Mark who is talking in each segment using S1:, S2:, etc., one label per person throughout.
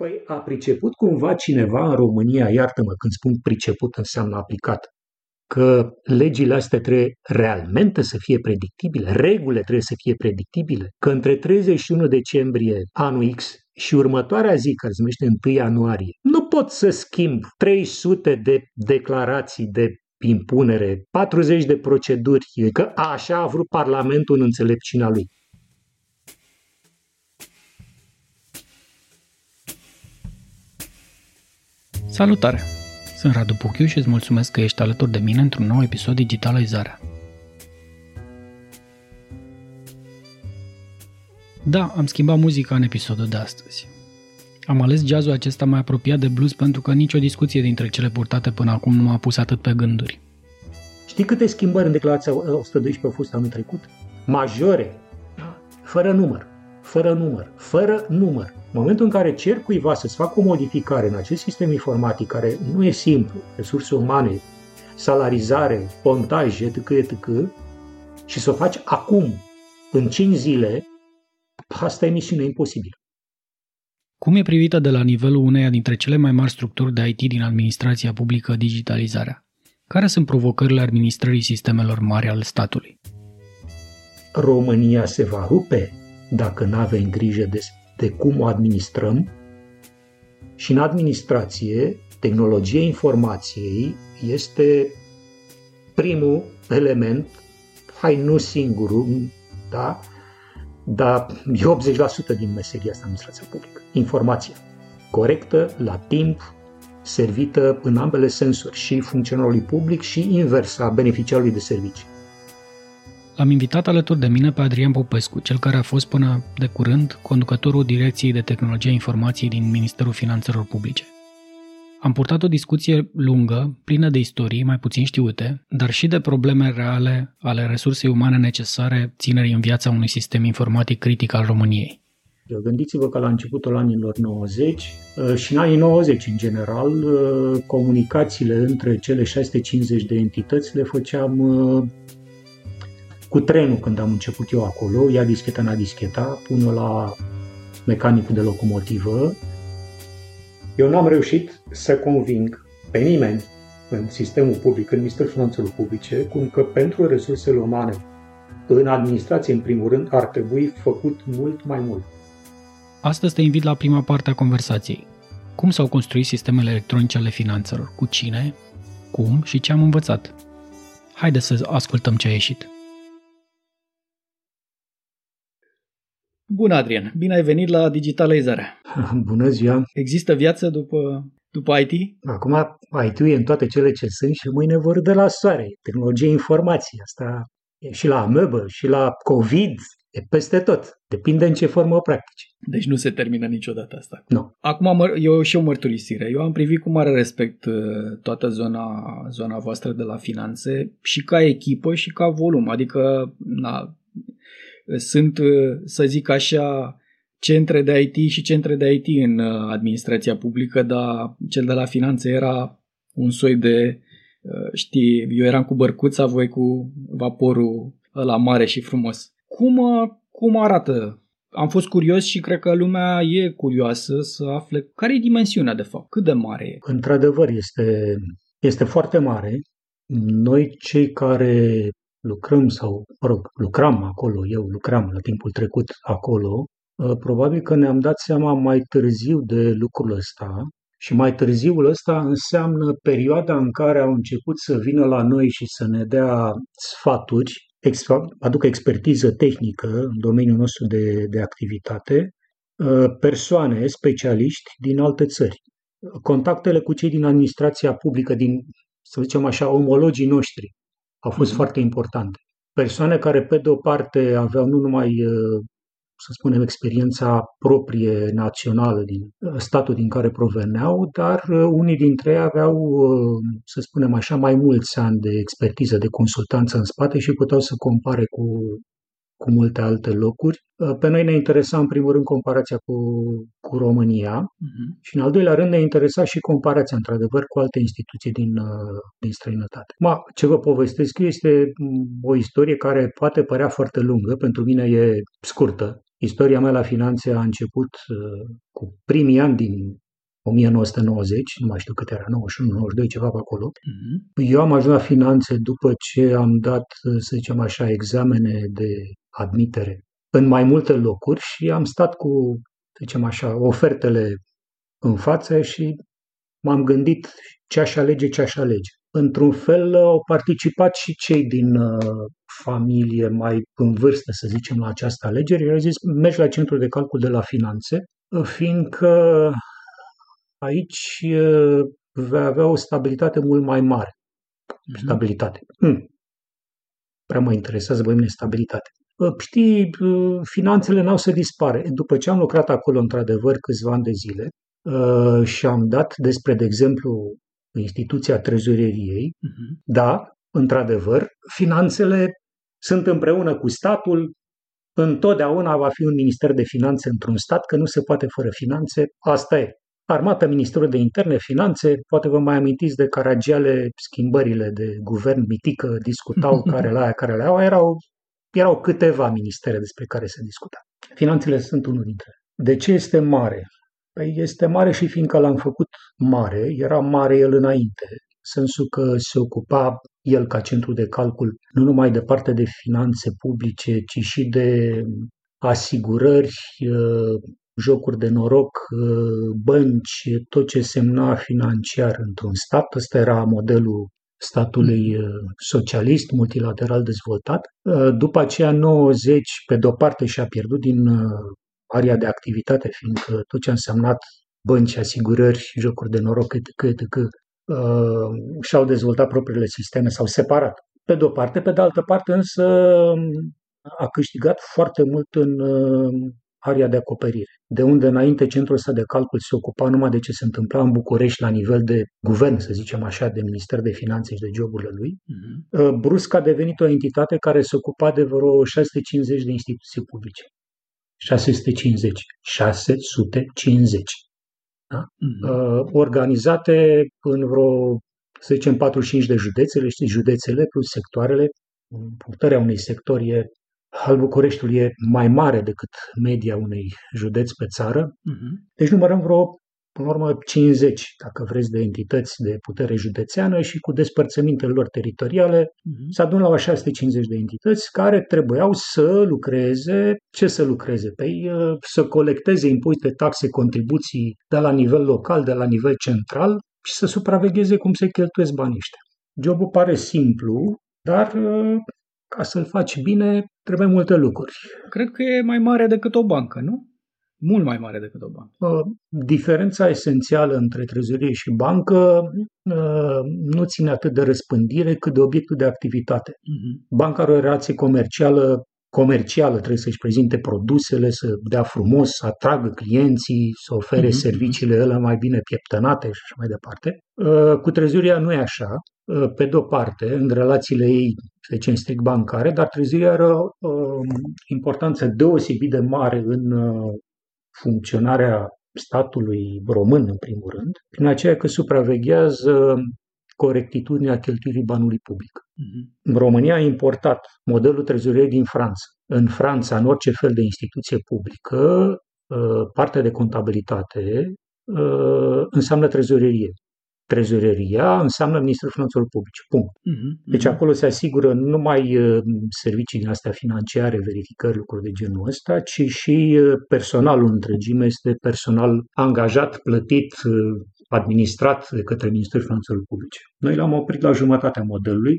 S1: Păi a priceput cumva cineva în România, iartă-mă, când spun priceput înseamnă aplicat, că legile astea trebuie realmente să fie predictibile, regulile trebuie să fie predictibile, că între 31 decembrie anul X și următoarea zi, care se numește 1 ianuarie, nu pot să schimb 300 de declarații de impunere, 40 de proceduri, că așa a vrut Parlamentul în înțelepciunea lui.
S2: Salutare! Sunt Radu Puchiu și îți mulțumesc că ești alături de mine într-un nou episod Digitalizarea. Da, am schimbat muzica în episodul de astăzi. Am ales jazzul acesta mai apropiat de blues pentru că nicio discuție dintre cele purtate până acum nu m-a pus atât pe gânduri.
S1: Știi câte schimbări în declarația 112 au fost anul trecut? Majore, fără număr, fără număr, fără număr. În momentul în care cer cuiva să-ți facă o modificare în acest sistem informatic, care nu e simplu, resurse umane, salarizare, pontaj, etc., etc., și să o faci acum, în 5 zile, asta e misiune imposibilă.
S2: Cum e privită de la nivelul uneia dintre cele mai mari structuri de IT din administrația publică digitalizarea? Care sunt provocările administrării sistemelor mari ale statului?
S1: România se va rupe dacă nu avem grijă de, de cum o administrăm și în administrație, tehnologia informației este primul element, hai nu singurul, da? dar e 80% din meseria asta administrația publică. Informația corectă, la timp, servită în ambele sensuri, și funcționarului public și invers a beneficiarului de servicii.
S2: Am invitat alături de mine pe Adrian Popescu, cel care a fost până de curând conducătorul Direcției de Tehnologie Informației din Ministerul Finanțelor Publice. Am purtat o discuție lungă, plină de istorii mai puțin știute, dar și de probleme reale ale resursei umane necesare ținerii în viața unui sistem informatic critic al României.
S1: Gândiți-vă că la începutul anilor 90 uh, și în anii 90 în general, uh, comunicațiile între cele 650 de entități le făceam uh, cu trenul când am început eu acolo, ia discheta, na discheta, pun la mecanicul de locomotivă. Eu n-am reușit să conving pe nimeni în sistemul public, în Ministerul Finanțelor Publice, cum că pentru resursele umane în administrație, în primul rând, ar trebui făcut mult mai mult.
S2: Astăzi te invit la prima parte a conversației. Cum s-au construit sistemele electronice ale finanțelor? Cu cine? Cum și ce am învățat? Haideți să ascultăm ce a ieșit. Bună, Adrian! Bine ai venit la Digitalizarea!
S1: Bună ziua!
S2: Există viață după, după IT?
S1: Acum IT e în toate cele ce sunt și mâine vor de la soare. Tehnologie informației. Asta e și la amebă, și la COVID, e peste tot. Depinde în ce formă o practici.
S2: Deci nu se termină niciodată asta.
S1: Nu.
S2: Acum eu și o mărturisire. Eu am privit cu mare respect uh, toată zona, zona voastră de la finanțe și ca echipă și ca volum. Adică na, sunt, uh, să zic așa, centre de IT și centre de IT în uh, administrația publică, dar cel de la finanțe era un soi de, uh, știi, eu eram cu bărcuța, voi cu vaporul la mare și frumos. Cum, cum arată? Am fost curios și cred că lumea e curioasă să afle care e dimensiunea de fapt, cât de mare e.
S1: Într-adevăr, este, este foarte mare. Noi, cei care lucrăm sau, mă rog, lucram acolo, eu lucram la timpul trecut acolo, ă, probabil că ne-am dat seama mai târziu de lucrul ăsta și mai târziul ăsta înseamnă perioada în care au început să vină la noi și să ne dea sfaturi, aducă expertiză tehnică în domeniul nostru de, de activitate, ă, persoane, specialiști din alte țări. Contactele cu cei din administrația publică, din, să zicem așa, omologii noștri, au fost mm-hmm. foarte importante. Persoane care, pe de o parte, aveau nu numai, uh, să spunem, experiența proprie națională din uh, statul din care proveneau, dar uh, unii dintre ei aveau, să spunem așa, mai mulți ani de expertiză, de consultanță în spate și puteau să compare cu cu multe alte locuri. Uh, pe noi ne interesa în primul rând comparația cu, cu România uh-huh. și în al doilea rând ne interesa și comparația într-adevăr cu alte instituții din, uh, din străinătate. Ma, ce vă povestesc eu este mm, o istorie care poate părea foarte lungă, pentru mine e scurtă, Istoria mea la finanțe a început cu primii ani din 1990, nu mai știu cât era, 91, 92, ceva pe acolo. Uh-huh. Eu am ajuns la finanțe după ce am dat, să zicem așa, examene de admitere în mai multe locuri și am stat cu, să zicem așa, ofertele în față și m-am gândit ce aș alege, ce aș alege. Într-un fel au participat și cei din uh, familie mai în vârstă, să zicem, la această alegere. Eu au zis, mergi la centrul de calcul de la finanțe, fiindcă aici uh, vei avea o stabilitate mult mai mare. Mm-hmm. Stabilitate. Hm. Prea mă interesează pe mine stabilitate. Uh, știi, finanțele n-au să dispare. După ce am lucrat acolo, într-adevăr, câțiva ani de zile, Uh, și am dat despre, de exemplu, instituția trezoreriei, uh-huh. da, într-adevăr, finanțele sunt împreună cu statul, întotdeauna va fi un minister de finanțe într-un stat, că nu se poate fără finanțe, asta e. Armata, Ministerul de Interne, Finanțe, poate vă mai amintiți de caragiale, schimbările de guvern mitică, discutau care la aia, care la aia, erau, erau câteva ministere despre care se discuta. Finanțele sunt unul dintre ele. De ce este mare? Păi este mare și fiindcă l-am făcut mare, era mare el înainte, sensul că se ocupa el ca centru de calcul nu numai de parte de finanțe publice, ci și de asigurări, uh, jocuri de noroc, uh, bănci, tot ce semna financiar într-un stat. Ăsta era modelul statului uh, socialist, multilateral dezvoltat. După aceea 90, pe de-o parte și-a pierdut din aria de activitate, fiindcă tot ce a însemnat bănci, asigurări, jocuri de noroc, etc., etc., uh, și-au dezvoltat propriile sisteme, s-au separat. Pe de o parte, pe de altă parte însă a câștigat foarte mult în uh, aria de acoperire, de unde înainte centrul ăsta de calcul se ocupa numai de ce se întâmpla în București la nivel de guvern, să zicem așa, de Minister de Finanțe și de joburile lui. Uh-huh. Brusc a devenit o entitate care se ocupa de vreo 650 de instituții publice. 650. 650. Da? Mm-hmm. Organizate în vreo, să zicem, 45 de județele, știi, județele plus sectoarele. Puterea unui sector e, al Bucureștiului e mai mare decât media unei județ pe țară. Mm-hmm. Deci numărăm vreo până la urmă 50, dacă vreți, de entități de putere județeană și cu despărțămintele lor teritoriale uh-huh. se adună la 650 de entități care trebuiau să lucreze, ce să lucreze? Păi să colecteze impozite, taxe, contribuții de la nivel local, de la nivel central și să supravegheze cum se cheltuiesc banii ăștia. Jobul pare simplu, dar ca să-l faci bine, trebuie multe lucruri.
S2: Cred că e mai mare decât o bancă, nu? mult mai mare decât o bancă. Uh,
S1: diferența esențială între trezorie și bancă uh, nu ține atât de răspândire cât de obiectul de activitate. Uh-huh. Banca are o relație comercială comercială, trebuie să-și prezinte produsele, să dea frumos, să atragă clienții, să ofere uh-huh. serviciile ele mai bine pieptănate și așa mai departe. Uh, cu trezoria nu e așa. Pe de-o parte, în relațiile ei, să zicem, strict bancare, dar trezoria are o importanță deosebit de mare în funcționarea statului român, în primul rând, prin aceea că supraveghează corectitudinea cheltuirii banului public. Uh-huh. În România a importat modelul trezoriei din Franța. În Franța, în orice fel de instituție publică, ă, partea de contabilitate ă, înseamnă trezorerie. Trezoreria înseamnă Ministerul Finanțelor Publice. Punct. Uh-huh, uh-huh. Deci acolo se asigură nu numai uh, servicii din astea financiare, verificări, lucruri de genul ăsta, ci și uh, personalul întregime este personal angajat, plătit, uh, administrat de către Ministerul Finanțelor Publice. Noi l-am oprit la jumătatea modelului.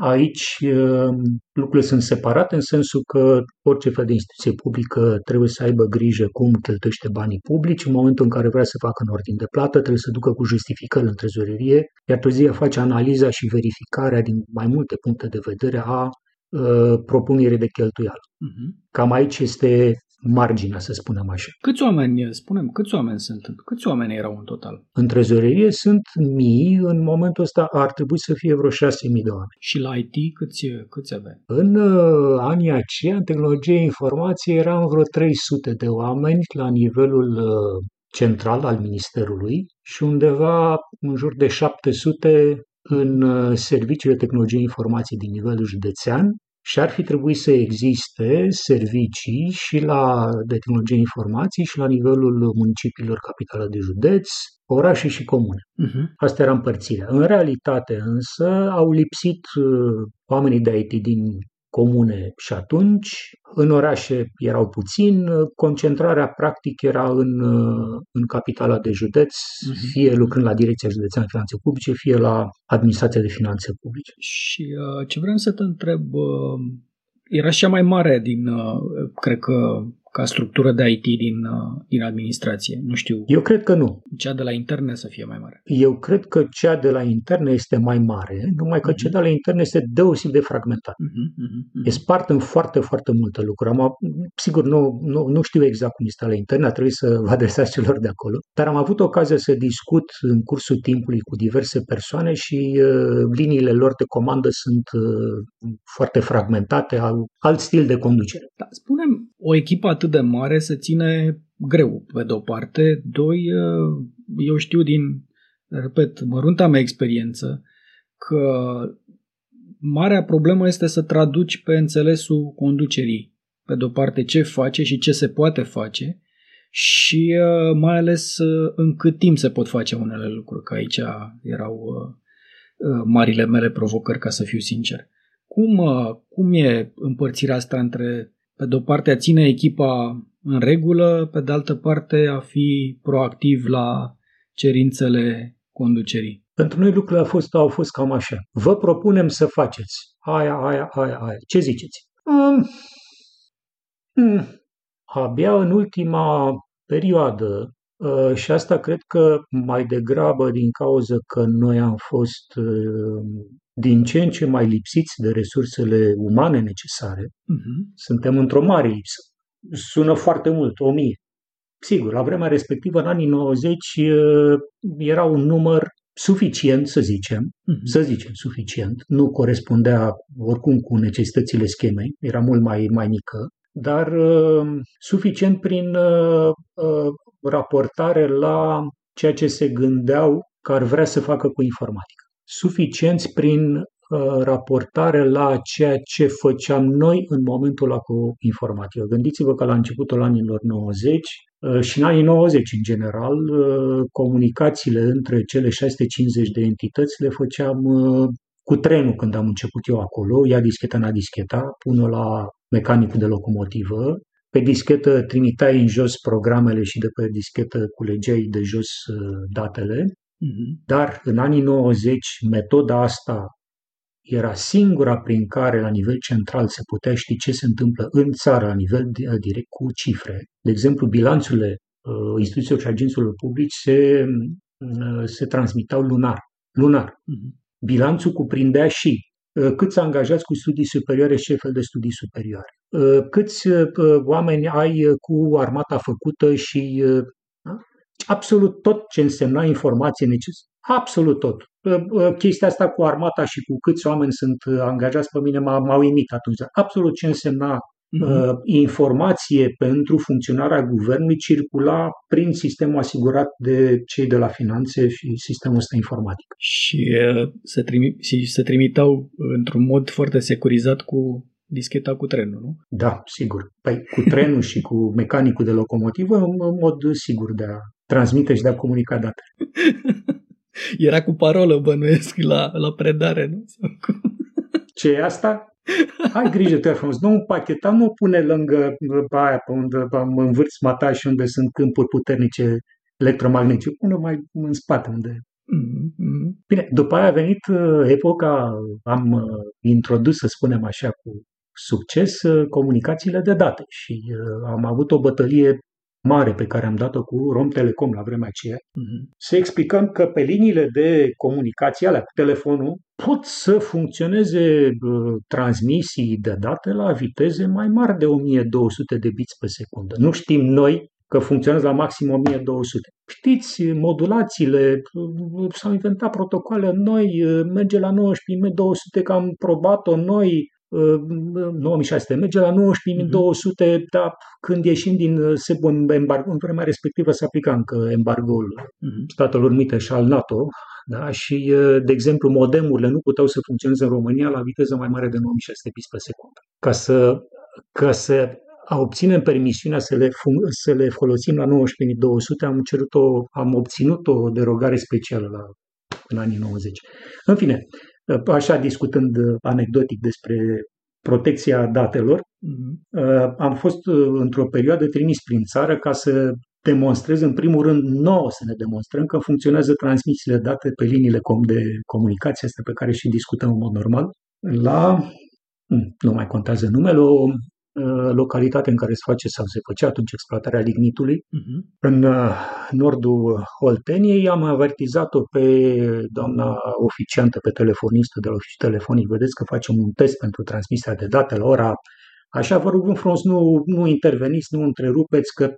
S1: Aici um, lucrurile sunt separate în sensul că orice fel de instituție publică trebuie să aibă grijă cum cheltuiește banii publici. În momentul în care vrea să facă în ordine de plată, trebuie să ducă cu justificări în trezorerie, iar trezoreria face analiza și verificarea din mai multe puncte de vedere a uh, propunerii de cheltuială. Uh-huh. Cam aici este marginea, să spunem așa.
S2: Câți oameni, spunem, câți oameni sunt? Câți oameni erau în total?
S1: În trezorerie sunt mii, în momentul ăsta ar trebui să fie vreo șase mii de oameni.
S2: Și la IT câți, câți avea?
S1: În uh, anii aceia, în tehnologie informației, eram vreo 300 de oameni la nivelul uh, central al Ministerului și undeva în jur de 700 în uh, serviciile de tehnologie informației din nivelul județean Și ar fi trebuit să existe servicii și la de tehnologie informații și la nivelul municipiilor capitală de județ, orașe și comune. Uh-huh. Asta era împărțirea. În realitate însă au lipsit uh, oamenii de IT din comune și atunci, în orașe erau puțin, concentrarea practic era în, în capitala de județ, uh-huh. fie lucrând la Direcția Județeană de Finanțe Publice, fie la Administrația de Finanțe Publice.
S2: Și uh, ce vreau să te întreb, uh, era cea mai mare din, uh, cred că, ca structură de IT din, uh, din administrație? Nu știu.
S1: Eu cred că nu.
S2: Cea de la interne să fie mai mare.
S1: Eu cred că cea de la interne este mai mare, numai că uh-huh. cea de la interne este deosebit de fragmentată. Uh-huh, uh-huh, uh-huh. E spart în foarte, foarte multe lucruri. Am, sigur, nu, nu, nu știu exact cum este la interne, a trebuit să vă adresați celor de acolo, dar am avut ocazia să discut în cursul timpului cu diverse persoane și uh, liniile lor de comandă sunt uh, foarte fragmentate, au alt stil de conducere.
S2: Da, spunem, o echipă atât de mare se ține greu, pe de-o parte. Doi, eu știu din, repet, mărunta mea experiență, că marea problemă este să traduci pe înțelesul conducerii, pe de-o parte ce face și ce se poate face și mai ales în cât timp se pot face unele lucruri, că aici erau marile mele provocări, ca să fiu sincer. Cum, cum e împărțirea asta între pe de o parte a ține echipa în regulă, pe de altă parte a fi proactiv la cerințele conducerii.
S1: Pentru noi lucrurile au fost, au fost cam așa. Vă propunem să faceți aia, aia, aia, aia. Ce ziceți? Um, um, abia în ultima perioadă, uh, și asta cred că mai degrabă din cauza că noi am fost uh, din ce în ce mai lipsiți de resursele umane necesare, uh-huh. suntem într-o mare lipsă. Sună foarte mult, o mie. Sigur, la vremea respectivă, în anii 90, era un număr suficient, să zicem, uh-huh. să zicem suficient, nu corespundea oricum cu necesitățile schemei, era mult mai, mai mică, dar uh, suficient prin uh, uh, raportare la ceea ce se gândeau că ar vrea să facă cu informatică suficienți prin uh, raportare la ceea ce făceam noi în momentul ăla cu informatică. Gândiți-vă că la începutul anilor 90 uh, și în anii 90 în general, uh, comunicațiile între cele 650 de entități le făceam cu trenul când am început eu acolo, ia discheta na discheta, pun la mecanicul de locomotivă, pe dischetă trimiteai în jos programele și de pe dischetă culegeai de jos datele Mhm. Dar în anii 90, metoda asta era singura prin care la nivel central se putea ști ce se întâmplă în țară la nivel direct cu cifre. De exemplu, bilanțurile uh, instituțiilor și agenților publici se, uh, se transmitau lunar. lunar. Uh-huh. Bilanțul cuprindea și uh, câți angajați cu studii superioare și fel de studii superioare, uh, câți uh, oameni ai cu armata făcută și absolut tot ce însemna informație necesară. Absolut tot. Chestia asta cu armata și cu câți oameni sunt angajați pe mine m-a, m-a uimit atunci. Absolut ce însemna uh-huh. informație pentru funcționarea guvernului circula prin sistemul asigurat de cei de la finanțe și sistemul ăsta informatic.
S2: Și uh, se, trimi- și se trimitau într-un mod foarte securizat cu discheta cu trenul, nu?
S1: Da, sigur. Păi cu trenul și cu mecanicul de locomotivă, în mod sigur de a transmite și de a comunica datele.
S2: Era cu parolă, bănuiesc, la, la predare, nu?
S1: Ce e asta? Ai grijă, te frumos, nu împacheta, nu pune lângă aia pe unde mă învârt mata și unde sunt câmpuri puternice electromagnetice, pune mai în spate unde Mm-hmm. Bine, după aia a venit uh, epoca, am uh, introdus, să spunem așa, cu succes uh, comunicațiile de date și am avut o bătălie mare pe care am dat-o cu Rom Telecom la vremea aceea, uh-huh. să explicăm că pe liniile de comunicație alea cu telefonul pot să funcționeze uh, transmisii de date la viteze mai mari de 1200 de bits pe secundă. Nu știm noi că funcționează la maxim 1200. Știți, modulațiile, s-au inventat protocoale noi, merge la 19.200 că am probat-o noi, 9600 merge la 19200, uh-huh. dar când ieșim din embargo, în vremea respectivă se aplica încă embargoul uh-huh. Statelor Unite și al NATO, da? și, de exemplu, modemurile nu puteau să funcționeze în România la viteză mai mare de 9600 bits pe secundă. Ca să, ca să obținem permisiunea să le, fun- să le folosim la 19200, am, cerut o, am obținut o derogare specială la, în anii 90. În fine, așa discutând anecdotic despre protecția datelor, uh-huh. am fost într-o perioadă trimis prin țară ca să demonstrez, în primul rând, nouă să ne demonstrăm că funcționează transmisiile date pe liniile de comunicație, astea pe care și discutăm în mod normal, la, hm, nu mai contează numele, o Uh, localitate în care se face sau se făcea atunci exploatarea lignitului. Uh-huh. În uh, nordul Olteniei am avertizat-o pe doamna oficiantă, pe telefonistă de la oficiul telefonic. Vedeți că facem un test pentru transmisia de date la ora Așa, vă rog frumos, nu, nu interveniți, nu întrerupeți, că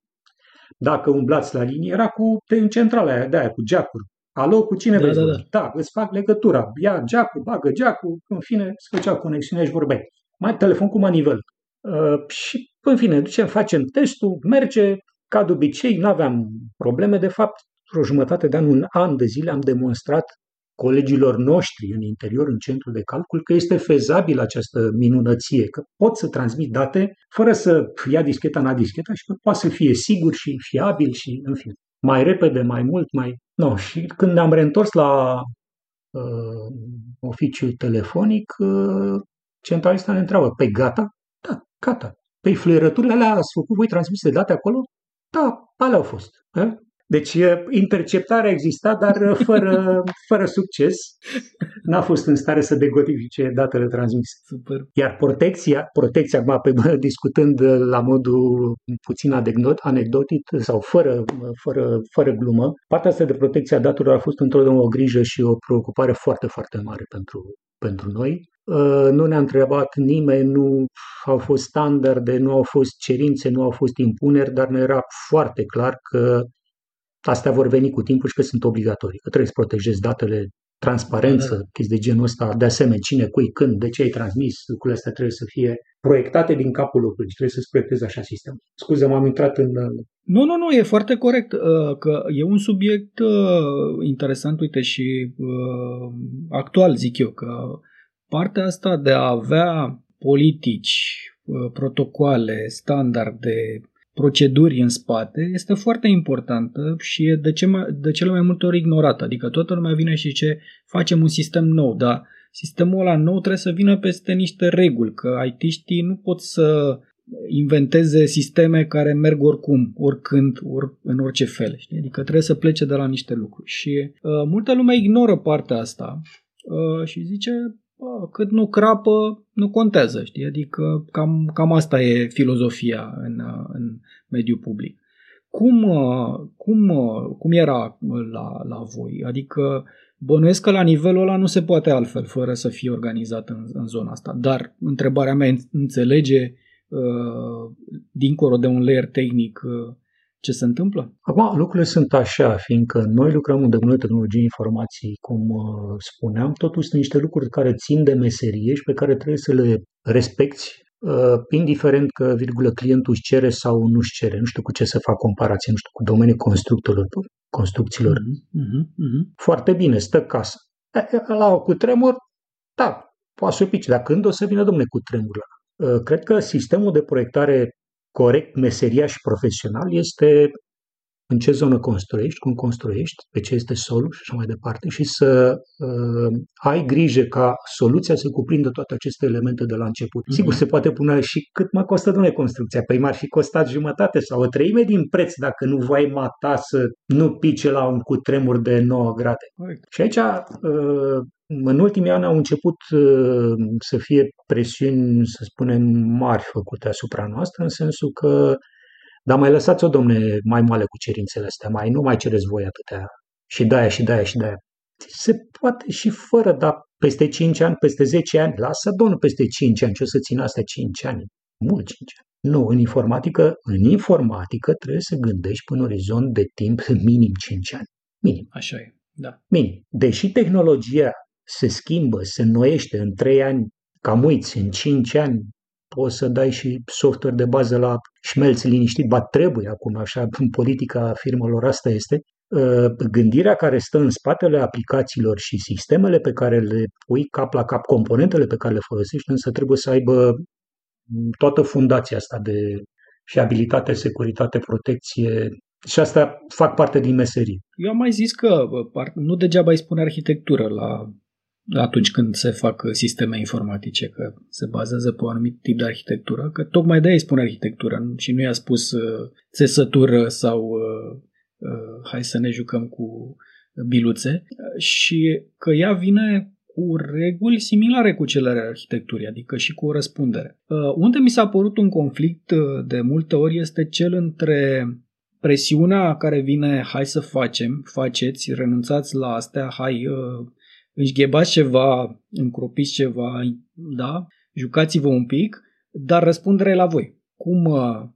S1: dacă umblați la linie, era cu în centrala aia, de aia, cu geacuri. Alo, cu cine da, vreți? Da, da. da, îți fac legătura. Ia geacul, bagă geacul, în fine, se făcea conexiunea și vorbeai. Mai telefon cu manivel. Uh, și, în fine, ducem, facem testul, merge ca de obicei, nu aveam probleme. De fapt, o jumătate de an, un an de zile am demonstrat colegilor noștri în interior, în centru de calcul, că este fezabil această minunăție, că pot să transmit date fără să ia discheta la discheta și că poate să fie sigur și fiabil și, în fine, mai repede, mai mult, mai... No, și când ne-am reîntors la uh, oficiul telefonic, uh, centralista ne întreabă, pe gata? Da, gata. Păi fluierăturile alea ați făcut voi transmise date acolo? Da, alea au fost. A? Deci interceptarea exista, dar fără, fără succes. N-a fost în stare să decodifice datele transmise.
S2: Super.
S1: Iar protecția, protecția acum, pe, discutând la modul puțin anecdotic sau fără, fără, fără glumă, partea asta de protecție a datelor a fost într-o o grijă și o preocupare foarte, foarte mare pentru, pentru noi. Uh, nu ne-a întrebat nimeni, nu au fost standarde, nu au fost cerințe, nu au fost impuneri, dar ne era foarte clar că astea vor veni cu timpul și că sunt obligatorii, că trebuie să protejezi datele, transparență, da. chestii de genul ăsta, de asemenea, cine, cui, când, de ce ai transmis, lucrurile astea trebuie să fie proiectate din capul locului și trebuie să-ți proiectezi așa sistemul. Scuze, m-am intrat în... Uh,
S2: nu, nu, nu, e foarte corect, uh, că e un subiect interesant, uite, și actual, zic eu, că partea asta de a avea politici, uh, protocoale, standarde, proceduri în spate este foarte importantă și e de, ce mai, de cele mai multe ori ignorată. Adică toată lumea vine și ce facem un sistem nou, dar sistemul ăla nou trebuie să vină peste niște reguli, că IT-știi nu pot să inventeze sisteme care merg oricum, oricând, or, în orice fel. Știi? Adică trebuie să plece de la niște lucruri. Și uh, multă lume ignoră partea asta uh, și zice, bă, cât nu crapă, nu contează, știi? Adică cam, cam asta e filozofia în, în mediul public. Cum, cum, cum era la, la voi? Adică bănuiesc că la nivelul ăla nu se poate altfel fără să fie organizat în, în zona asta. Dar întrebarea mea înțelege uh, dincolo de un layer tehnic uh, ce se întâmplă?
S1: Acum, lucrurile sunt așa, fiindcă noi lucrăm în domeniul tehnologiei informații, cum uh, spuneam, totuși sunt niște lucruri care țin de meserie și pe care trebuie să le respecti uh, indiferent că, virgulă, clientul își cere sau nu își cere. Nu știu cu ce să fac comparație, nu știu, cu domeniul constructorilor, construcțiilor. Uh-huh, uh-huh. Foarte bine, stă casa. La o cutremur, da, poate să pici, dar când o să vină, domne, cu tremurul uh, Cred că sistemul de proiectare corect, meseria și profesional este în ce zonă construiești, cum construiești, pe ce este solul și așa mai departe și să uh, ai grijă ca soluția să cuprindă toate aceste elemente de la început. Mm-hmm. Sigur, se poate pune și cât mă costă, domnule, construcția. Păi m-ar fi costat jumătate sau o treime din preț dacă nu voi mata să nu pice la un cutremur de 9 grade. Correct. Și aici uh, în ultimii ani au început uh, să fie presiuni, să spunem, mari făcute asupra noastră, în sensul că, dar mai lăsați-o, domne, mai moale cu cerințele astea, mai nu mai cereți voi atâtea și de și de și de Se poate și fără, dar peste 5 ani, peste 10 ani, lasă, domnul, peste 5 ani, ce o să țină astea 5 ani? Mult 5 ani. Nu, în informatică, în informatică trebuie să gândești până orizont de timp minim 5 ani. Minim.
S2: Așa e, da.
S1: Minim. Deși tehnologia se schimbă, se înnoiește în trei ani, cam uiți, în 5 ani poți să dai și software de bază la șmelți liniștit, ba trebuie acum, așa, în politica firmelor asta este, ă, gândirea care stă în spatele aplicațiilor și sistemele pe care le pui cap la cap, componentele pe care le folosești, însă trebuie să aibă toată fundația asta de fiabilitate, securitate, protecție. Și asta fac parte din meserie.
S2: Eu am mai zis că nu degeaba îi spune arhitectură la atunci când se fac sisteme informatice, că se bazează pe un anumit tip de arhitectură, că tocmai de-aia îi spune arhitectură și nu i-a spus uh, țesătură sau uh, uh, hai să ne jucăm cu biluțe și că ea vine cu reguli similare cu cele ale arhitecturii, adică și cu o răspundere. Unde mi s-a părut un conflict de multe ori este cel între presiunea care vine, hai să facem, faceți, renunțați la astea, hai, înșghebați ceva, încropiți ceva, da, jucați-vă un pic, dar răspunderea e la voi. Cum, uh,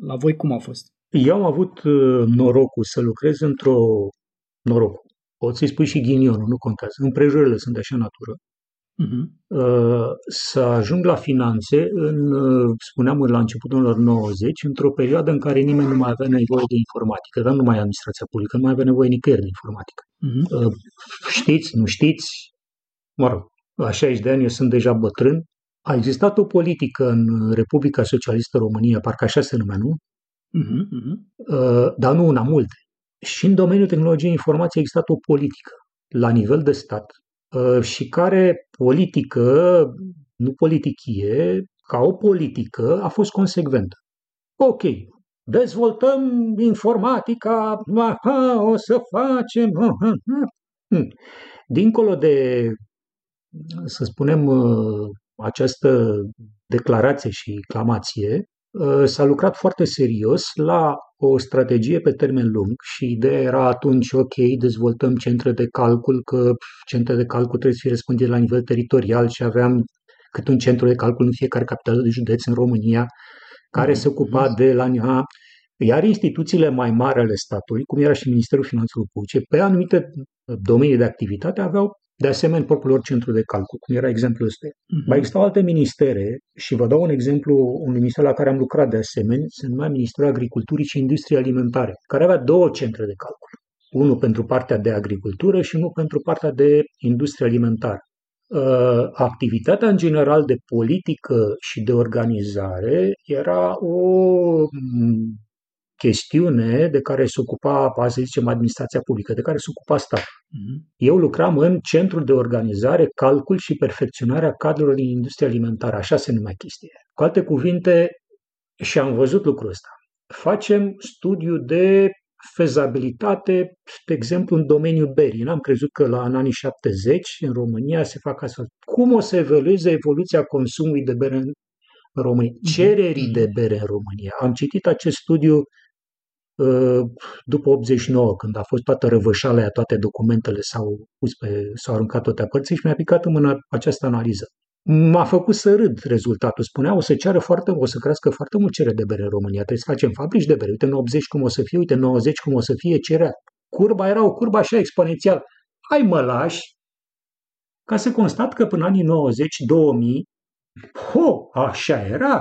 S2: la voi cum a fost?
S1: Eu am avut uh, norocul să lucrez într-o noroc. Poți să-i spui și ghinionul, nu contează. Împrejurările sunt de așa natură. Uh-huh. Să ajung la finanțe, în, uh, spuneam la începutul anilor 90, într-o perioadă în care nimeni nu mai avea nevoie de informatică, dar nu mai administrația publică, nu mai avea nevoie nicăieri de informatică. Uh-huh. Știți, nu știți, mă rog, la 60 de ani eu sunt deja bătrân, a existat o politică în Republica Socialistă România, parcă așa se numea, nu? Uh-huh, uh-huh. Dar nu una, multe. Și în domeniul tehnologiei informației a existat o politică la nivel de stat Uh, și care politică, nu politichie, ca o politică, a fost consecventă. Ok, dezvoltăm informatica, aha, o să facem, aha, hm. Dincolo de, să spunem, uh, această declarație și clamație, uh, s-a lucrat foarte serios la o strategie pe termen lung și ideea era atunci, ok, dezvoltăm centre de calcul, că centre de calcul trebuie să fie răspândite la nivel teritorial și aveam cât un centru de calcul în fiecare capitală de județ în România, care se ocupa mhm. de la NIA, iar instituțiile mai mari ale statului, cum era și Ministerul Finanțelor Publice, pe anumite domenii de activitate aveau de asemenea, propriul lor centru de calcul, cum era exemplul ăsta. Uh-huh. Mai existau alte ministere și vă dau un exemplu, un minister la care am lucrat de asemenea, se numea Ministerul Agriculturii și Industriei Alimentare, care avea două centre de calcul. Unul pentru partea de agricultură și unul pentru partea de industrie alimentară. Uh, activitatea în general de politică și de organizare era o chestiune de care se ocupa, să zicem, administrația publică, de care se ocupa statul. Uh-huh. Eu lucram în Centrul de Organizare, Calcul și Perfecționarea Cadrelor din Industria Alimentară, așa se numea chestia. Cu alte cuvinte, și am văzut lucrul ăsta. Facem studiu de fezabilitate, de exemplu, în domeniul berii. N-am crezut că la în anii 70 în România se fac astfel. Cum o să evolueze evoluția consumului de bere în România, mhm. cererii de bere în România. Am citit acest studiu Ă, după 89, când a fost toată răvășala toate documentele s-au pus pe, s-au aruncat toate părții și mi-a picat în mână această analiză. M-a făcut să râd rezultatul. Spunea, o să ceară foarte, o să crească foarte mult cerere de bere în România. Trebuie să facem fabrici de bere. Uite, în 80 cum o să fie, uite, în 90 cum o să fie cererea. Curba era o curbă așa exponențial. Hai mă lași ca să constat că până anii 90-2000, ho, așa era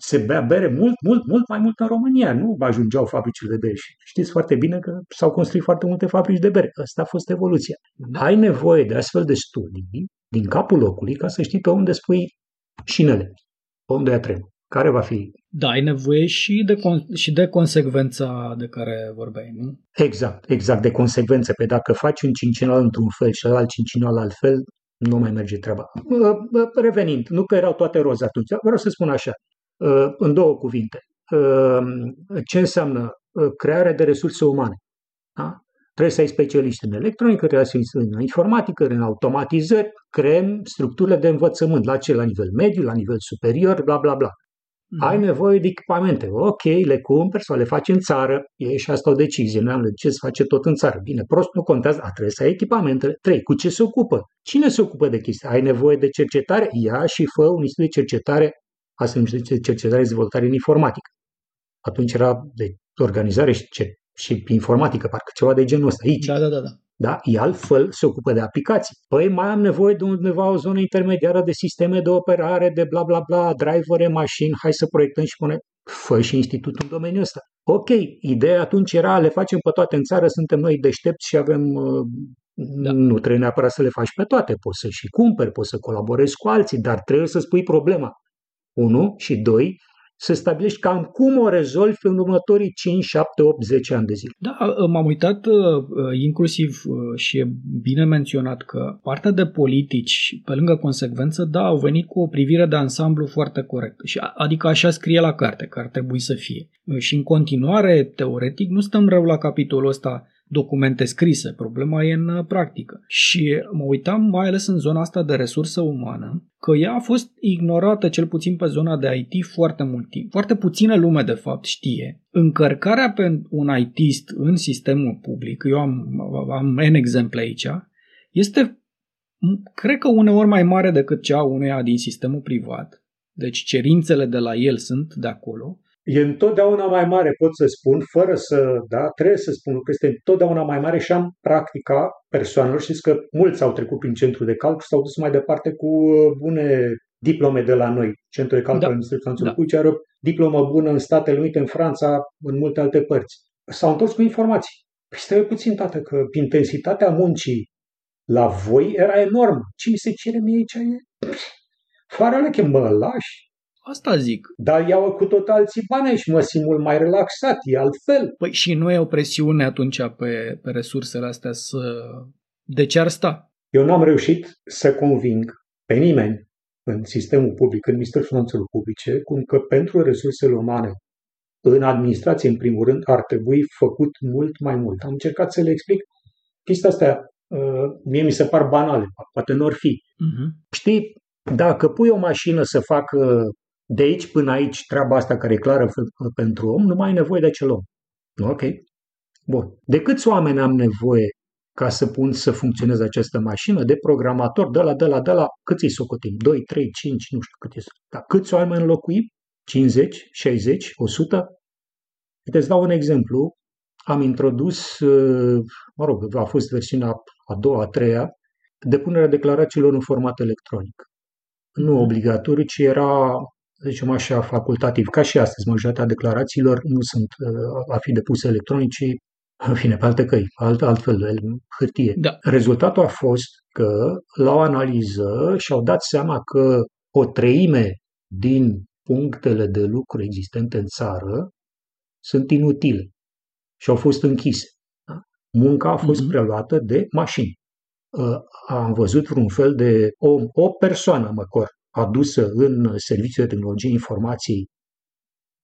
S1: se bea bere mult, mult, mult mai mult în România. Nu ajungeau fabricile de bere. Și știți foarte bine că s-au construit foarte multe fabrici de bere. Asta a fost evoluția. Ai nevoie de astfel de studii din capul locului ca să știi pe unde spui șinele, pe unde ia trenul. Care va fi?
S2: Da, ai nevoie și de, con- și de consecvența de care vorbeai, nu?
S1: Exact, exact, de consecvență. Pe dacă faci un cincinal într-un fel și alt cincinal altfel, nu mai merge treaba. Revenind, nu că erau toate roze atunci, vreau să spun așa, Uh, în două cuvinte. Uh, ce înseamnă uh, crearea de resurse umane? Da? Trebuie să ai specialiști în electronică, trebuie să ai în informatică, în automatizări, creăm structurile de învățământ. La ce? La nivel mediu, la nivel superior, bla bla bla. Mm. Ai nevoie de echipamente. Ok, le cumperi sau le faci în țară. E și asta o decizie. Noi am de ce să face tot în țară. Bine, prost nu contează. A, trebuie să ai echipamentele. Trei, cu ce se ocupă? Cine se ocupă de chestia? Ai nevoie de cercetare? Ia și fă un institut de cercetare asta se numește cercetare și dezvoltare în informatică. Atunci era de organizare și, ce, și informatică, parcă ceva de genul ăsta aici.
S2: Da, da, da. da.
S1: Da? E altfel se ocupă de aplicații. Păi mai am nevoie de undeva o zonă intermediară de sisteme de operare, de bla bla bla, drivere, mașini, hai să proiectăm și pune. Fă și institutul în domeniul ăsta. Ok, ideea atunci era, le facem pe toate în țară, suntem noi deștepți și avem uh, da. Nu trebuie neapărat să le faci pe toate, poți să și cumperi, poți să colaborezi cu alții, dar trebuie să spui problema. Unu și doi, să stabilești cam cum o rezolvi în următorii 5, 7, 8, 10 ani de zile.
S2: Da, m-am uitat uh, inclusiv uh, și e bine menționat că partea de politici, pe lângă consecvență, da, au venit cu o privire de ansamblu foarte corectă. Și, adică așa scrie la carte că ar trebui să fie. Uh, și în continuare, teoretic, nu stăm rău la capitolul ăsta documente scrise, problema e în uh, practică. Și mă uitam mai ales în zona asta de resursă umană, că ea a fost ignorată cel puțin pe zona de IT foarte mult timp. Foarte puțină lume de fapt știe. Încărcarea pe un ITist în sistemul public, eu am, am N exemple aici, este cred că uneori mai mare decât cea uneia din sistemul privat. Deci cerințele de la el sunt de acolo
S1: e întotdeauna mai mare, pot să spun, fără să, da, trebuie să spun că este întotdeauna mai mare și am practica persoanelor. Știți că mulți au trecut prin centru de calcul și s-au dus mai departe cu uh, bune diplome de la noi. Centrul de calcul da. al Ministerului da. are o diplomă bună în Statele Unite, în Franța, în multe alte părți. S-au întors cu informații. Păi stai puțin, tată, că intensitatea muncii la voi era enormă. Ce mi se cere mie aici e... Farele că mă lași,
S2: Asta zic.
S1: Dar iau cu tot alții bani și mă simt mult mai relaxat, e altfel.
S2: Păi și nu e o presiune atunci pe, pe resursele astea să... De ce ar sta?
S1: Eu n-am reușit să conving pe nimeni în sistemul public, în Ministerul Finanțelor Publice, cum că pentru resursele umane în administrație, în primul rând, ar trebui făcut mult mai mult. Am încercat să le explic chestia astea, uh, mie mi se par banale, poate nu ar fi. Uh-huh. Știi, dacă pui o mașină să facă de aici până aici, treaba asta care e clară pentru om, nu mai ai nevoie de acel om. Ok? Bun. De câți oameni am nevoie ca să pun să funcționeze această mașină? De programator, de la, de la, de la, cât îi socotim? 2, 3, 5, nu știu cât e. Dar câți oameni înlocuim? 50, 60, 100? Uite, dau un exemplu. Am introdus, uh, mă rog, a fost versiunea a doua, a treia, depunerea declarațiilor în format electronic. Nu obligatoriu, ci era zicem așa, facultativ, ca și astăzi, majoritatea declarațiilor nu sunt uh, a fi depuse electronic, ci în fine, pe alte căi, alt, altfel, hârtie. Da. Rezultatul a fost că la o analiză și-au dat seama că o treime din punctele de lucru existente în țară sunt inutile și au fost închise. Da? Munca a fost mm-hmm. preluată de mașini. Uh, am văzut vreun fel de o, o persoană, măcar, adusă în serviciul de tehnologie informației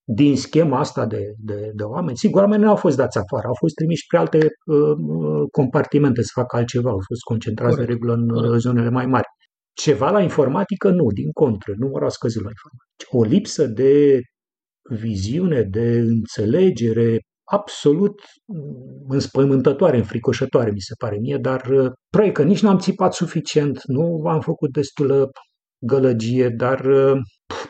S1: din schema asta de, de, de oameni. Sigur, oamenii nu au fost dați afară, au fost trimiși pe alte uh, compartimente să facă altceva, au fost concentrați Corect. de regulă în Corect. Uh, zonele mai mari. Ceva la informatică nu, din contră, nu au scăzut la informatică. O lipsă de viziune, de înțelegere absolut mm, înspăimântătoare, înfricoșătoare, mi se pare mie, dar uh, probabil că nici n-am țipat suficient, nu am făcut destulă gălăgie, dar uh,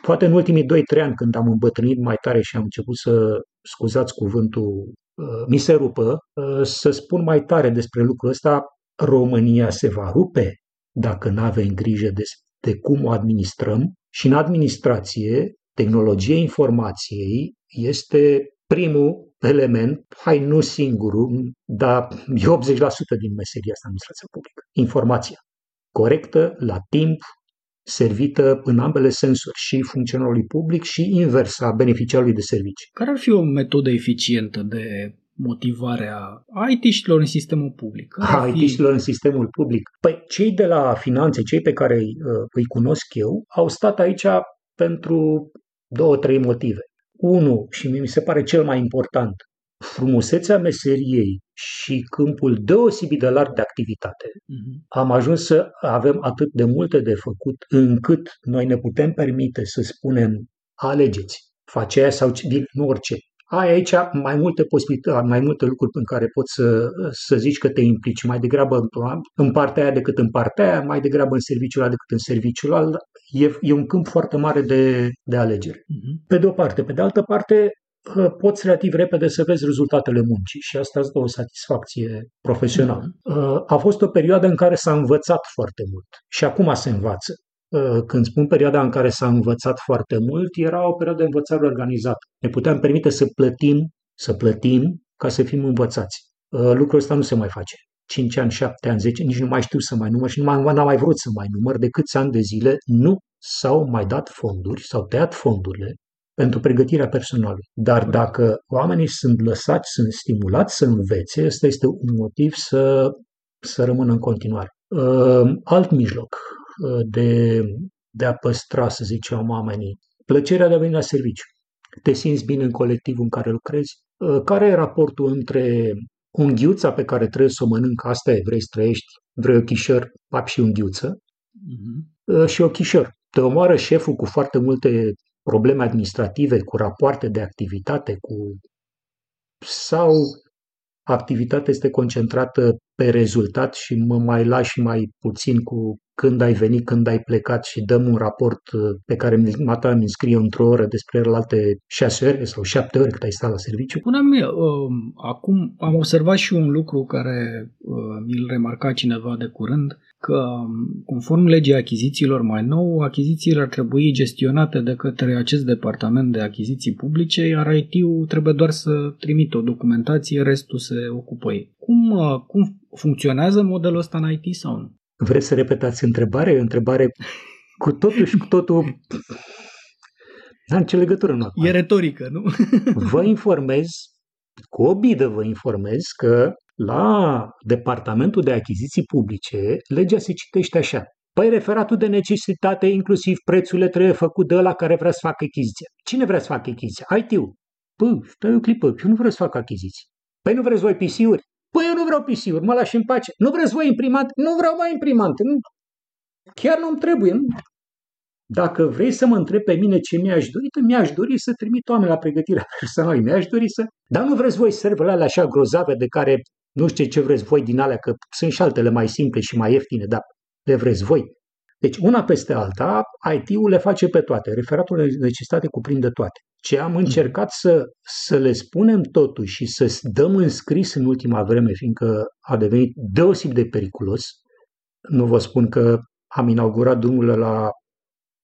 S1: poate în ultimii 2-3 ani când am îmbătrânit mai tare și am început să, scuzați cuvântul, uh, mi se rupă, uh, să spun mai tare despre lucrul ăsta, România se va rupe dacă nu avem grijă de, de cum o administrăm și în administrație, tehnologia informației este primul element, hai nu singurul, dar e 80% din meseria asta administrația publică. Informația corectă, la timp, servită în ambele sensuri, și funcționarului public și invers a beneficiarului de servicii.
S2: Care ar fi o metodă eficientă de motivare a IT-știlor în sistemul public?
S1: A IT-știlor în sistemul public. Păi cei de la finanțe, cei pe care îi, uh, îi cunosc eu, au stat aici pentru două, trei motive. Unu, și mi se pare cel mai important, frumusețea meseriei și câmpul deosebit de larg de activitate, uh-huh. am ajuns să avem atât de multe de făcut încât noi ne putem permite să spunem alegeți, face aia sau nu orice. Ai aici mai multe posibilități, mai multe lucruri în care poți să, să zici că te implici mai degrabă în partea aia decât în partea aia, mai degrabă în serviciul ăla decât în serviciul ăla. E, e un câmp foarte mare de, de alegere. Uh-huh. Pe de o parte. Pe de altă parte, poți relativ repede să vezi rezultatele muncii și asta îți dă o satisfacție profesională. Uh, a fost o perioadă în care s-a învățat foarte mult și acum se învață. Uh, când spun perioada în care s-a învățat foarte mult, era o perioadă de învățare organizată. Ne puteam permite să plătim, să plătim ca să fim învățați. Uh, lucrul ăsta nu se mai face. 5 ani, 7 ani, 10, nici nu mai știu să mai număr și nu mai, n-am mai vrut să mai număr de câți ani de zile nu s-au mai dat fonduri, s-au tăiat fondurile pentru pregătirea personalului. Dar dacă oamenii sunt lăsați, sunt stimulați să învețe, ăsta este un motiv să, să rămână în continuare. Uh, alt mijloc uh, de, de a păstra, să zicem, oamenii, plăcerea de a veni la serviciu. Te simți bine în colectivul în care lucrezi? Uh, care e raportul între unghiuța pe care trebuie să o mănânc, asta e, vrei să trăiești, vrei ochișor, pap și unghiuță, uh-huh. și ochișor. Te omoară șeful cu foarte multe probleme administrative, cu rapoarte de activitate, cu sau activitatea este concentrată pe rezultat și mă mai lași mai puțin cu când ai venit, când ai plecat și dăm un raport uh, pe care mata îmi scrie într-o oră despre alte șase ore sau șapte ore cât ai stat la serviciu?
S2: Pune-mi, uh, acum am observat și un lucru care uh, mi-l remarca cineva de curând, că conform legii achizițiilor mai nou, achizițiile ar trebui gestionate de către acest departament de achiziții publice, iar IT-ul trebuie doar să trimită o documentație, restul se ocupă ei. Cum, uh, cum funcționează modelul ăsta în IT sau nu?
S1: Vreți să repetați întrebare? Întrebare cu totul și cu totul... N-am ce legătură nu.
S2: E retorică, nu?
S1: vă informez, cu o bidă vă informez că la Departamentul de Achiziții Publice, legea se citește așa. Păi referatul de necesitate, inclusiv prețurile, trebuie făcut de ăla care vrea să facă achiziția. Cine vrea să facă achiziția? IT-ul. Păi, stai o clipă, eu nu vreau să fac achiziții. Păi nu vreți voi PC-uri? Păi eu nu vreau PC-uri, mă lași în pace. Nu vreți voi imprimant? Nu vreau mai imprimant. Nu. Chiar nu-mi trebuie. Nu? Dacă vrei să mă întrebi pe mine ce mi-aș dori, mi-aș dori să trimit oameni la pregătirea personală. Mi-aș dori să... Dar nu vreți voi serverele alea așa grozave de care nu știu ce vreți voi din alea, că sunt și altele mai simple și mai ieftine, dar le vreți voi. Deci una peste alta, IT-ul le face pe toate. Referatul de necesitate cuprinde toate. Ce am încercat să, să le spunem totuși și să dăm în scris în ultima vreme, fiindcă a devenit deosebit de periculos, nu vă spun că am inaugurat drumul la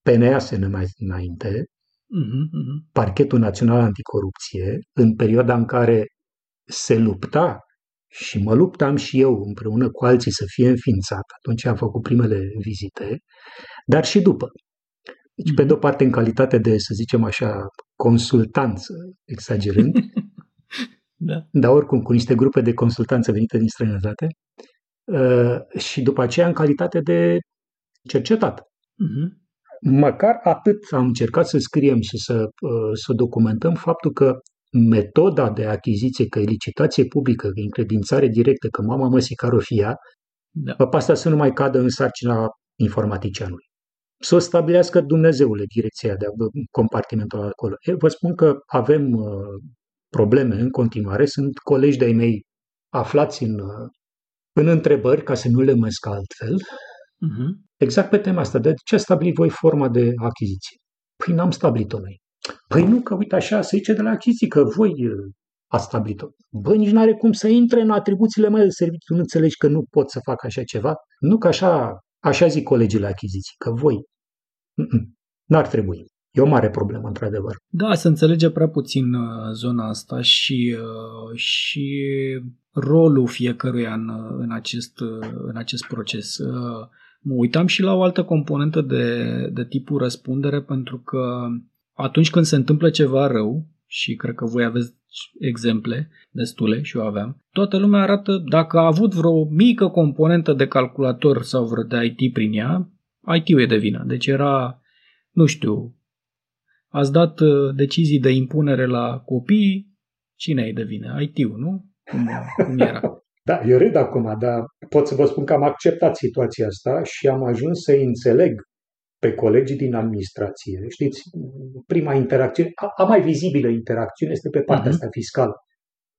S1: PNAS înainte, uh-huh, uh-huh. Parchetul Național Anticorupție, în perioada în care se lupta și mă luptam și eu împreună cu alții să fie înființat. Atunci am făcut primele vizite, dar și după. Deci, pe de-o parte, în calitate de, să zicem așa, consultanță, exagerând, da. dar oricum cu niște grupe de consultanță venite din străinătate, uh, și după aceea în calitate de cercetat. Uh-huh. Măcar atât am încercat să scriem și să, uh, să documentăm faptul că metoda de achiziție, că e licitație publică, că e încredințare directă, că mama măsii care o fia, da. pe asta să nu mai cadă în sarcina informaticianului. Să o stabilească Dumnezeule direcția de compartimentul acolo. Eu vă spun că avem uh, probleme în continuare, sunt colegi de-ai mei aflați în, uh, în întrebări, ca să nu le măsc altfel, uh-huh. exact pe tema asta. De ce stabilit voi forma de achiziție? Păi n-am stabilit-o noi. Păi nu, că uite așa se zice de la achiziții, că voi uh, a stabilit-o. Băi, nici nu are cum să intre în atribuțiile mele de serviciu. Nu înțelegi că nu pot să fac așa ceva? Nu că așa, așa zic colegii la achiziții, că voi. N-ar trebui. E o mare problemă, într-adevăr.
S2: Da, se înțelege prea puțin uh, zona asta și, uh, și rolul fiecăruia în, în, acest, în acest proces. Mă uitam și la o altă componentă de, de tipul răspundere pentru că atunci când se întâmplă ceva rău, și cred că voi aveți exemple destule și eu aveam, toată lumea arată dacă a avut vreo mică componentă de calculator sau vreo de IT prin ea, IT-ul e de vină. Deci era, nu știu, ați dat uh, decizii de impunere la copii, cine e de vină? IT-ul, nu? Cum, cum era?
S1: Da, eu râd acum, dar pot să vă spun că am acceptat situația asta și am ajuns să înțeleg pe colegii din administrație. Știți, prima interacțiune, a, a mai vizibilă interacțiune este pe partea uh-huh. asta fiscală.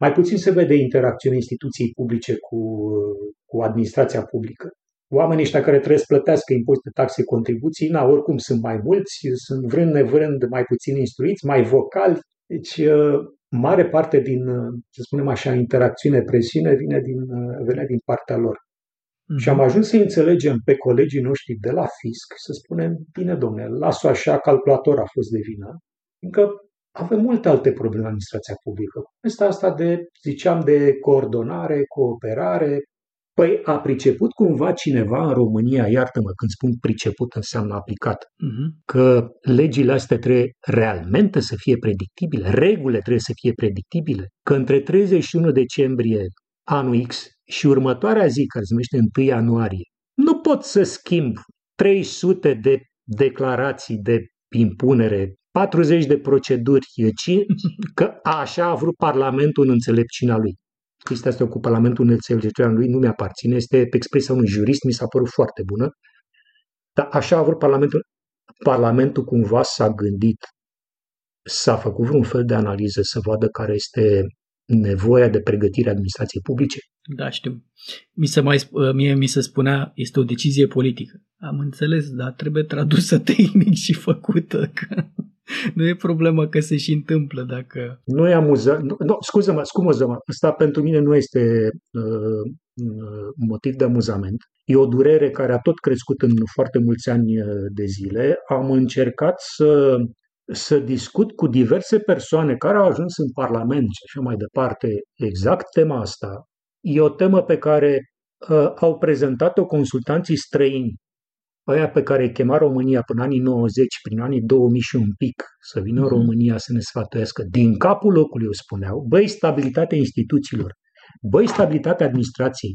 S1: Mai puțin se vede interacțiunea instituției publice cu, cu administrația publică. Oamenii ăștia care trebuie să plătească impozite, taxe, contribuții, na, oricum sunt mai mulți, sunt vrând nevrând mai puțin instruiți, mai vocali, Deci, uh, mare parte din, uh, să spunem așa, interacțiune, presiune vine din, uh, vine din partea lor. Mm-hmm. Și am ajuns să înțelegem pe colegii noștri de la fisc, să spunem, bine domnule, las-o așa, calculator a fost de vină, încă avem multe alte probleme în administrația publică. Asta asta de, ziceam, de coordonare, cooperare, Păi a priceput cumva cineva în România, iartă-mă când spun priceput înseamnă aplicat, uh-huh. că legile astea trebuie realmente să fie predictibile, regulile trebuie să fie predictibile, că între 31 decembrie anul X și următoarea zi, care se numește 1 ianuarie, nu pot să schimb 300 de declarații de impunere, 40 de proceduri, ci că așa a vrut Parlamentul în înțelepciunea lui chestia asta cu Parlamentul Înțelepciunea lui nu mi-aparține, este expresia unui jurist, mi s-a părut foarte bună, dar așa a vrut Parlamentul. Parlamentul cumva s-a gândit, s-a făcut vreun fel de analiză să vadă care este nevoia de pregătire a administrației publice?
S2: Da, știu. Mi se mai, mie mi se spunea, este o decizie politică. Am înțeles, dar trebuie tradusă tehnic și făcută. Că nu e problemă că se și întâmplă dacă...
S1: Nu e amuză. Nu, no, scuză-mă, scuză-mă. Asta pentru mine nu este uh, uh, motiv de amuzament. E o durere care a tot crescut în foarte mulți ani uh, de zile. Am încercat să, să discut cu diverse persoane care au ajuns în Parlament și așa mai departe exact tema asta. E o temă pe care uh, au prezentat-o consultanții străini Aia pe care îi chema România până anii 90, prin anii 2000 și un pic, să vină în mhm. România să ne sfătuiască, din capul locului, eu spuneau, băi, stabilitatea instituțiilor, băi, stabilitatea administrației,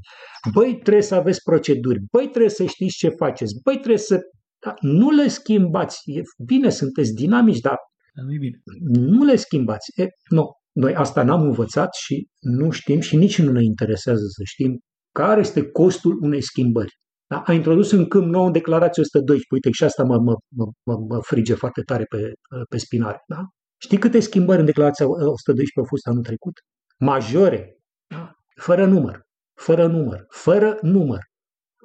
S1: băi, trebuie să aveți proceduri, băi, trebuie să știți ce faceți, băi, trebuie să... Da, nu le schimbați. E bine, sunteți dinamici, dar
S2: nu, bine.
S1: nu le schimbați. E, nu, noi asta n-am învățat și nu știm și nici nu ne interesează să știm care este costul unei schimbări. Da? A introdus în câmp nou în declarație 112. Uite, și asta mă, mă, mă, mă frige foarte tare pe, pe spinare. Da? Știi câte schimbări în declarația 112 au fost anul trecut? Majore. Da? Fără număr. Fără număr. Fără număr.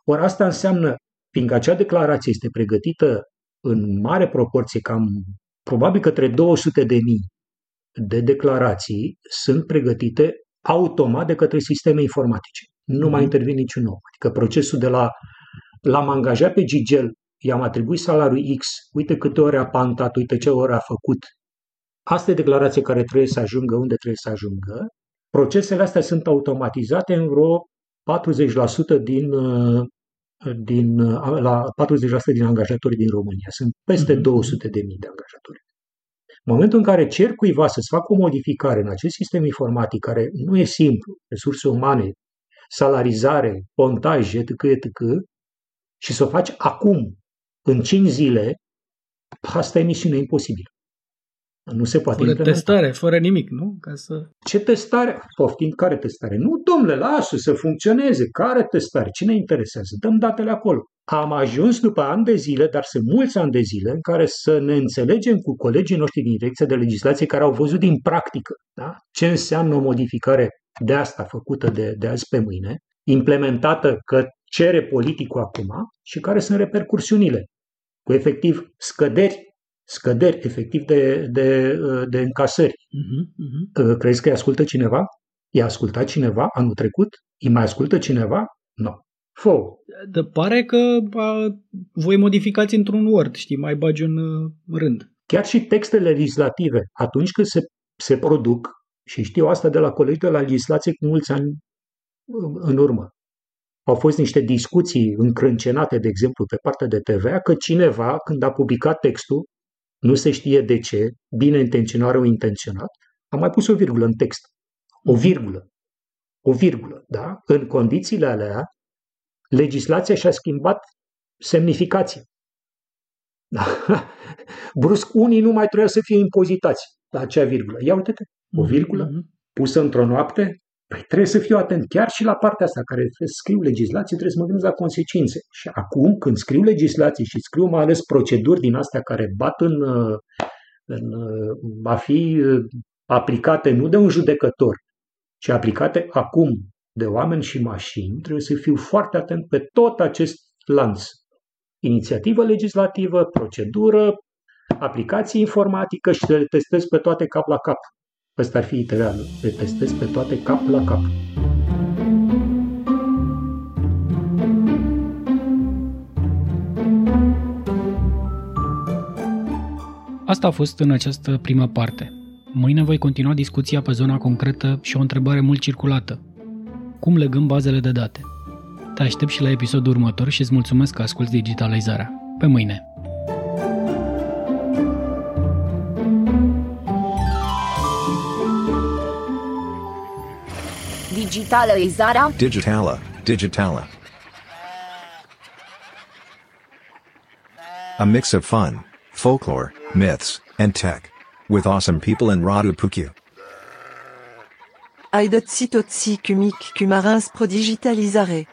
S1: Ori asta înseamnă, fiindcă acea declarație este pregătită în mare proporție, cam probabil către 200 de mii de declarații sunt pregătite automat de către sisteme informatice. Nu mai mhm. intervine niciun om. Adică procesul de la L-am angajat pe Gigel, i-am atribuit salariul X, uite câte ore a pantat, uite ce ore a făcut. Asta e declarație care trebuie să ajungă unde trebuie să ajungă. Procesele astea sunt automatizate în vreo 40% din, din, la 40% din angajatorii din România. Sunt peste 200.000 mhm. de mii de angajatori. În momentul în care cer cuiva să-ți facă o modificare în acest sistem informatic, care nu e simplu, resurse umane, salarizare, pontaj, etc., etc., și să o faci acum, în 5 zile, asta e misiune imposibilă. Nu se poate
S2: Fără implementa. testare, fără nimic, nu? Ca să...
S1: Ce testare? Poftim, care testare? Nu, domnule, lasă să funcționeze. Care testare? Cine interesează? Dăm datele acolo. Am ajuns după ani de zile, dar sunt mulți ani de zile, în care să ne înțelegem cu colegii noștri din direcția de legislație care au văzut din practică da? ce înseamnă o modificare de asta făcută de, de azi pe mâine, implementată că cere politicul acum și care sunt repercursiunile, cu efectiv scăderi, scăderi efectiv de, de, de încasări. Uh-huh, uh-huh. Crezi că îi ascultă cineva? I-a ascultat cineva anul trecut? Îi mai ascultă cineva? Nu. No. Fă.
S2: De pare că a, voi modificați într-un Word, știi, mai bagi un uh, rând.
S1: Chiar și textele legislative, atunci când se, se produc, și știu asta de la colegii de la legislație cu mulți ani în urmă, au fost niște discuții încrâncenate, de exemplu, pe partea de TVA, că cineva, când a publicat textul, nu se știe de ce, bine intenționat sau intenționat, a mai pus o virgulă în text. O mhm. virgulă. O virgulă, da? În condițiile alea, legislația și-a schimbat semnificația. Da? Brusc, unii nu mai trebuia să fie impozitați la acea virgulă. Ia uite-te, o mhm, virgulă mhm. pusă într-o noapte, Păi trebuie să fiu atent chiar și la partea asta, care trebuie să scriu legislație, trebuie să mă gândesc la consecințe. Și acum, când scriu legislație și scriu mai ales proceduri din astea care bat în, în a fi aplicate nu de un judecător, ci aplicate acum de oameni și mașini, trebuie să fiu foarte atent pe tot acest lanț. Inițiativă legislativă, procedură, aplicații informatică și să le testez pe toate cap la cap. Ăsta ar fi idealul, le testez pe toate cap la cap.
S2: Asta a fost în această prima parte. Mâine voi continua discuția pe zona concretă și o întrebare mult circulată. Cum legăm bazele de date? Te aștept și la episodul următor și îți mulțumesc că asculti digitalizarea. Pe mâine!
S3: Digitalizarea
S4: Digitala, Digitala. A mix of fun, folklore, myths, and tech. With awesome people in Radupuku.
S5: Aidotsi totsi kumik kumarins pro digitalisare.